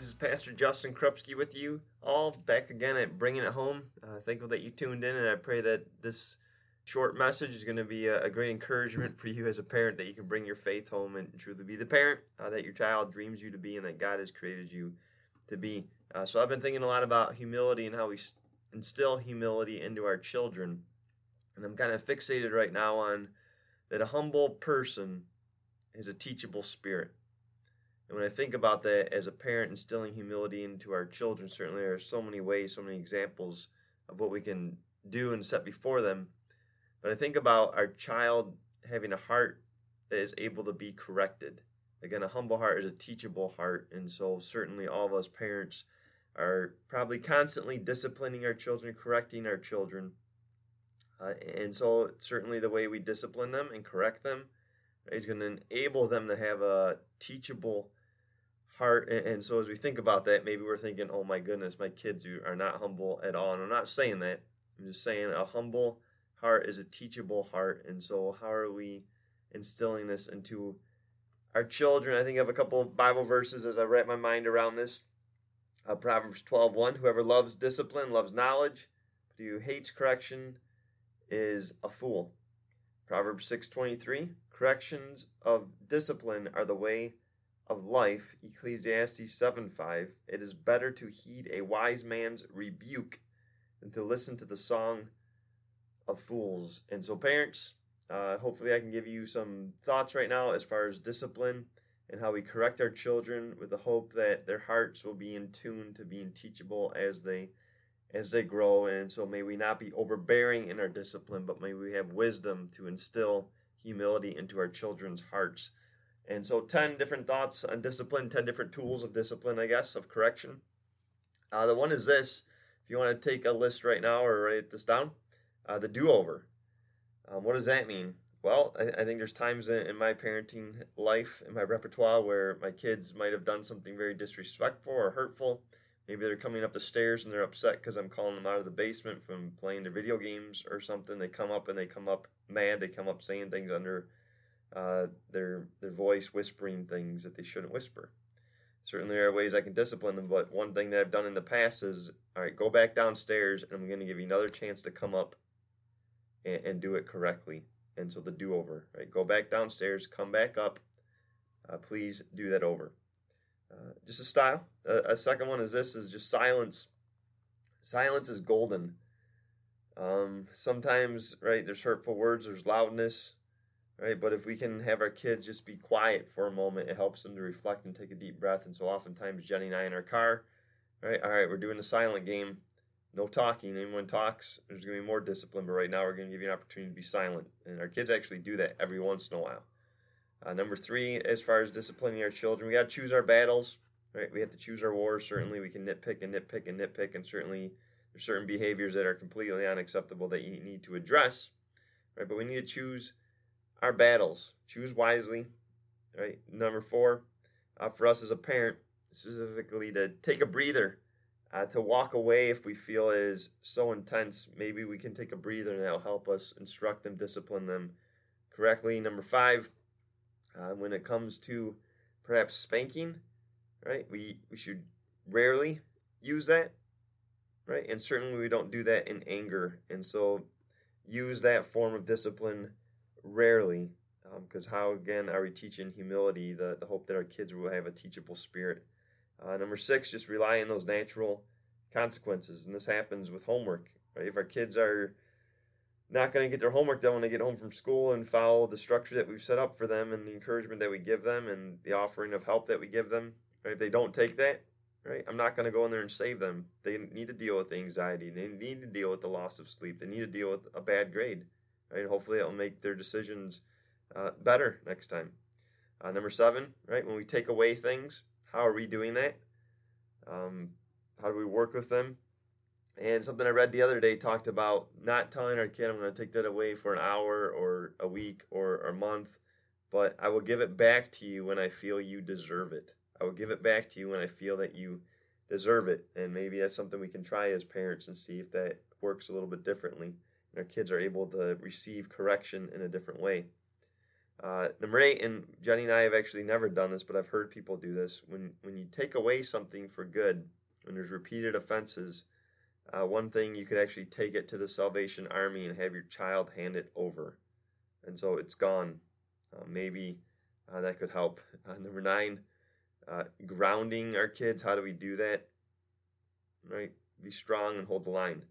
this is Pastor Justin Krupski with you all back again at Bringing It Home. Uh, thankful that you tuned in, and I pray that this short message is going to be a, a, great encouragement for you as a parent that you can bring your faith home and truly be the parent uh, that your child dreams you to be and that God has created you to be. Uh, so I've been thinking a lot about humility and how we instill humility into our children, and I'm kind of fixated right now on that a humble person is a teachable spirit. And when I think about that as a parent instilling humility into our children, certainly there are so many ways, so many examples of what we can do and set before them. But I think about our child having a heart that is able to be corrected. Again, a humble heart is a teachable heart. And so, certainly, all of us parents are probably constantly disciplining our children, correcting our children. Uh, and so, certainly, the way we discipline them and correct them is going to enable them to have a teachable heart. And so as we think about that, maybe we're thinking, oh my goodness, my kids are not humble at all. And I'm not saying that. I'm just saying a humble heart is a teachable heart. And so how are we instilling this into our children? I think of a couple of Bible verses as I wrap my mind around this. Uh, Proverbs 12, 1, whoever loves discipline loves knowledge, but who hates correction is a fool. Proverbs 6:23 Corrections of discipline are the way of life, Ecclesiastes 7 5, it is better to heed a wise man's rebuke than to listen to the song of fools. And so, parents, uh, hopefully, I can give you some thoughts right now as far as discipline and how we correct our children with the hope that their hearts will be in tune to being teachable as they as they grow and so may we not be overbearing in our discipline but may we have wisdom to instill humility into our children's hearts and so, 10 different thoughts on discipline, 10 different tools of discipline, I guess, of correction. Uh, the one is this if you want to take a list right now or write this down, uh, the do over. Um, what does that mean? Well, I, I think there's times in, in, my parenting life, in my repertoire, where my kids might have done something very disrespectful or hurtful. Maybe they're coming up the stairs and they're upset because I'm calling them out of the basement from playing their video games or something. They come up and they come up mad. They come up saying things under uh, their their voice whispering things that they shouldn't whisper. Certainly, there are ways I can discipline them, but one thing that I've done in the past is, all right, go back downstairs, and I'm going to give you another chance to come up and, and do it correctly. And so the do over, right? Go back downstairs, come back up. Uh, please do that over. Uh, just a style. A second one is this: is just silence. Silence is golden. Um, sometimes, right? There's hurtful words. There's loudness right? But if we can have our kids just be quiet for a moment, it helps them to reflect and take a deep breath. And so oftentimes Jenny and I in our car, right? All right, we're doing a silent game, no talking. Anyone talks, there's gonna be more discipline. But right now, we're gonna give you an opportunity to be silent, and our kids actually do that every once in a while. Uh, number three, as far as disciplining our children, we got to choose our battles, right? We have to choose our wars. Certainly, we can nitpick and nitpick and nitpick, and certainly there's certain behaviors that are completely unacceptable that you need to address, right? But we need to choose our battles. Choose wisely. Right. Number four, uh, for us as a parent, specifically to take a breather, uh, to walk away if we feel it is so intense. Maybe we can take a breather and that'll help us instruct them, discipline them correctly. Number five, uh, when it comes to perhaps spanking, right? We we should rarely use that, right? And certainly we don't do that in anger. And so use that form of discipline rarely, because um, how again are we teaching humility? The the hope that our kids will have a teachable spirit. Uh, number six, just rely on those natural consequences, and this happens with homework. Right? If our kids are not going to get their homework done when they get home from school and follow the structure that we've set up for them and the encouragement that we give them and the offering of help that we give them, right? If they don't take that, right? I'm not going to go in there and save them. They need to deal with the anxiety. They need to deal with the loss of sleep. They need to deal with a bad grade right? Hopefully, it'll make their decisions uh, better next time. Uh, number seven, right? When we take away things, how are we doing that? Um, how do we work with them? And something I read the other day talked about not telling our kid, I'm going to take that away for an hour or a week or a month, but I will give it back to you when I feel you deserve it. I will give it back to you when I feel that you deserve it. And maybe that's something we can try as parents and see if that works a little bit differently our kids are able to receive correction in a different way. Uh, number eight, and Jenny and I have actually never done this, but I've heard people do this. When when you take away something for good, when there's repeated offenses, uh, one thing you could actually take it to the Salvation Army and have your child hand it over, and so it's gone. Uh, maybe uh, that could help. Uh, number nine, uh, grounding our kids. How do we do that? Right, be strong and hold the line.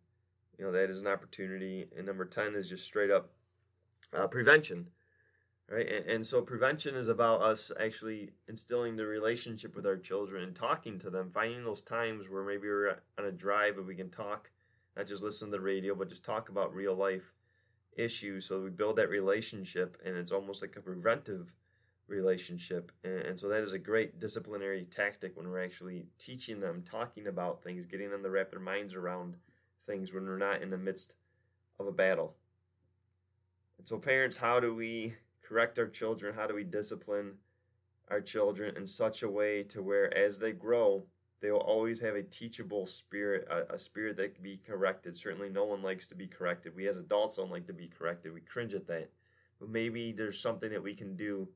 You know that is an opportunity. And number ten is just straight up uh, prevention right? And, and, so prevention is about us actually instilling the relationship with our children and talking to them finding those times where maybe we're on a drive and we can talk not just listen to the radio but just talk about real life issues. So we build that relationship and it's almost like a preventive relationship. And, and so that is a great disciplinary tactic when we're actually teaching them talking about things getting them to wrap their minds around things when we're not in the midst of a battle and so parents how do we correct our children? How do we discipline our children in such a way to where as they grow, they will always have a teachable spirit, a, a, spirit that can be corrected. Certainly, no one likes to be corrected. We as adults don't like to be corrected. We cringe at that. But maybe there's something that we can do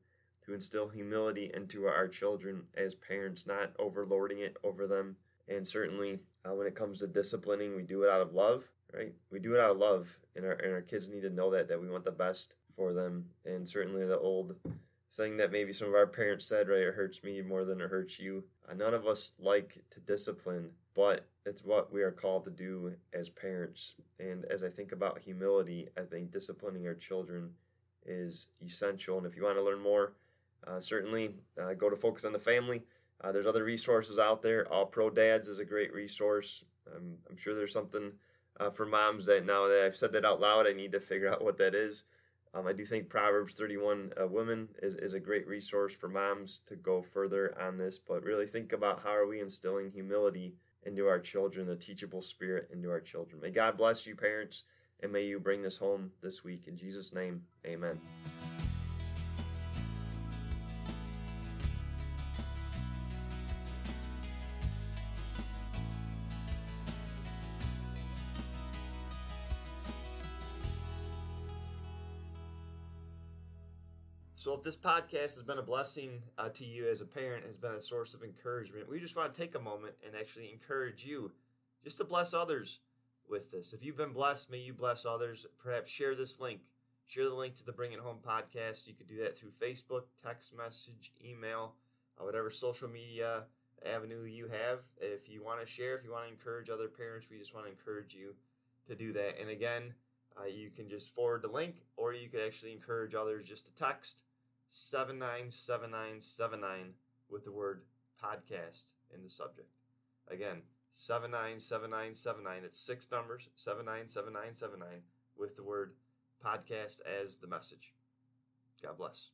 to instill humility into our children as parents, not overlording it over them. And certainly, uh, when it comes to disciplining, we do it out of love, right? We do it out of love, and our and our kids need to know that that we want the best for them. And certainly the old thing that maybe some of our parents said, right? It hurts me more than it hurts you. Uh, none of us like to discipline, but it's what we are called to do as parents. And as I think about humility, I think disciplining our children is essential. And if you want to learn more, uh, certainly uh, go to Focus on the Family. Uh, there's other resources out there. All Pro Dads is a great resource. I'm sure there's something uh, for moms that now that I've said that out loud, I need to figure out what that is. Um, I do think Proverbs 31 uh, Women is, is a great resource for moms to go further on this, but really think about how are we instilling humility into our children, the teachable spirit into our children. May God bless you, parents, and may you bring this home this week. In Jesus' name, amen. So, if this podcast has been a blessing uh, to you as a parent, has been a source of encouragement, we just want to take a moment and actually encourage you just to bless others with this. If you've been blessed, may you bless others. Perhaps share this link. Share the link to the Bring It Home podcast. You could do that through Facebook, text message, email, uh, whatever social media avenue you have. If you want to share, if you want to encourage other parents, we just want to encourage you to do that. And again, uh, you can just forward the link, or you could actually encourage others just to text 797979 with the word podcast in the subject. Again, 797979. That's six numbers, 797979 with the word podcast as the message. God bless.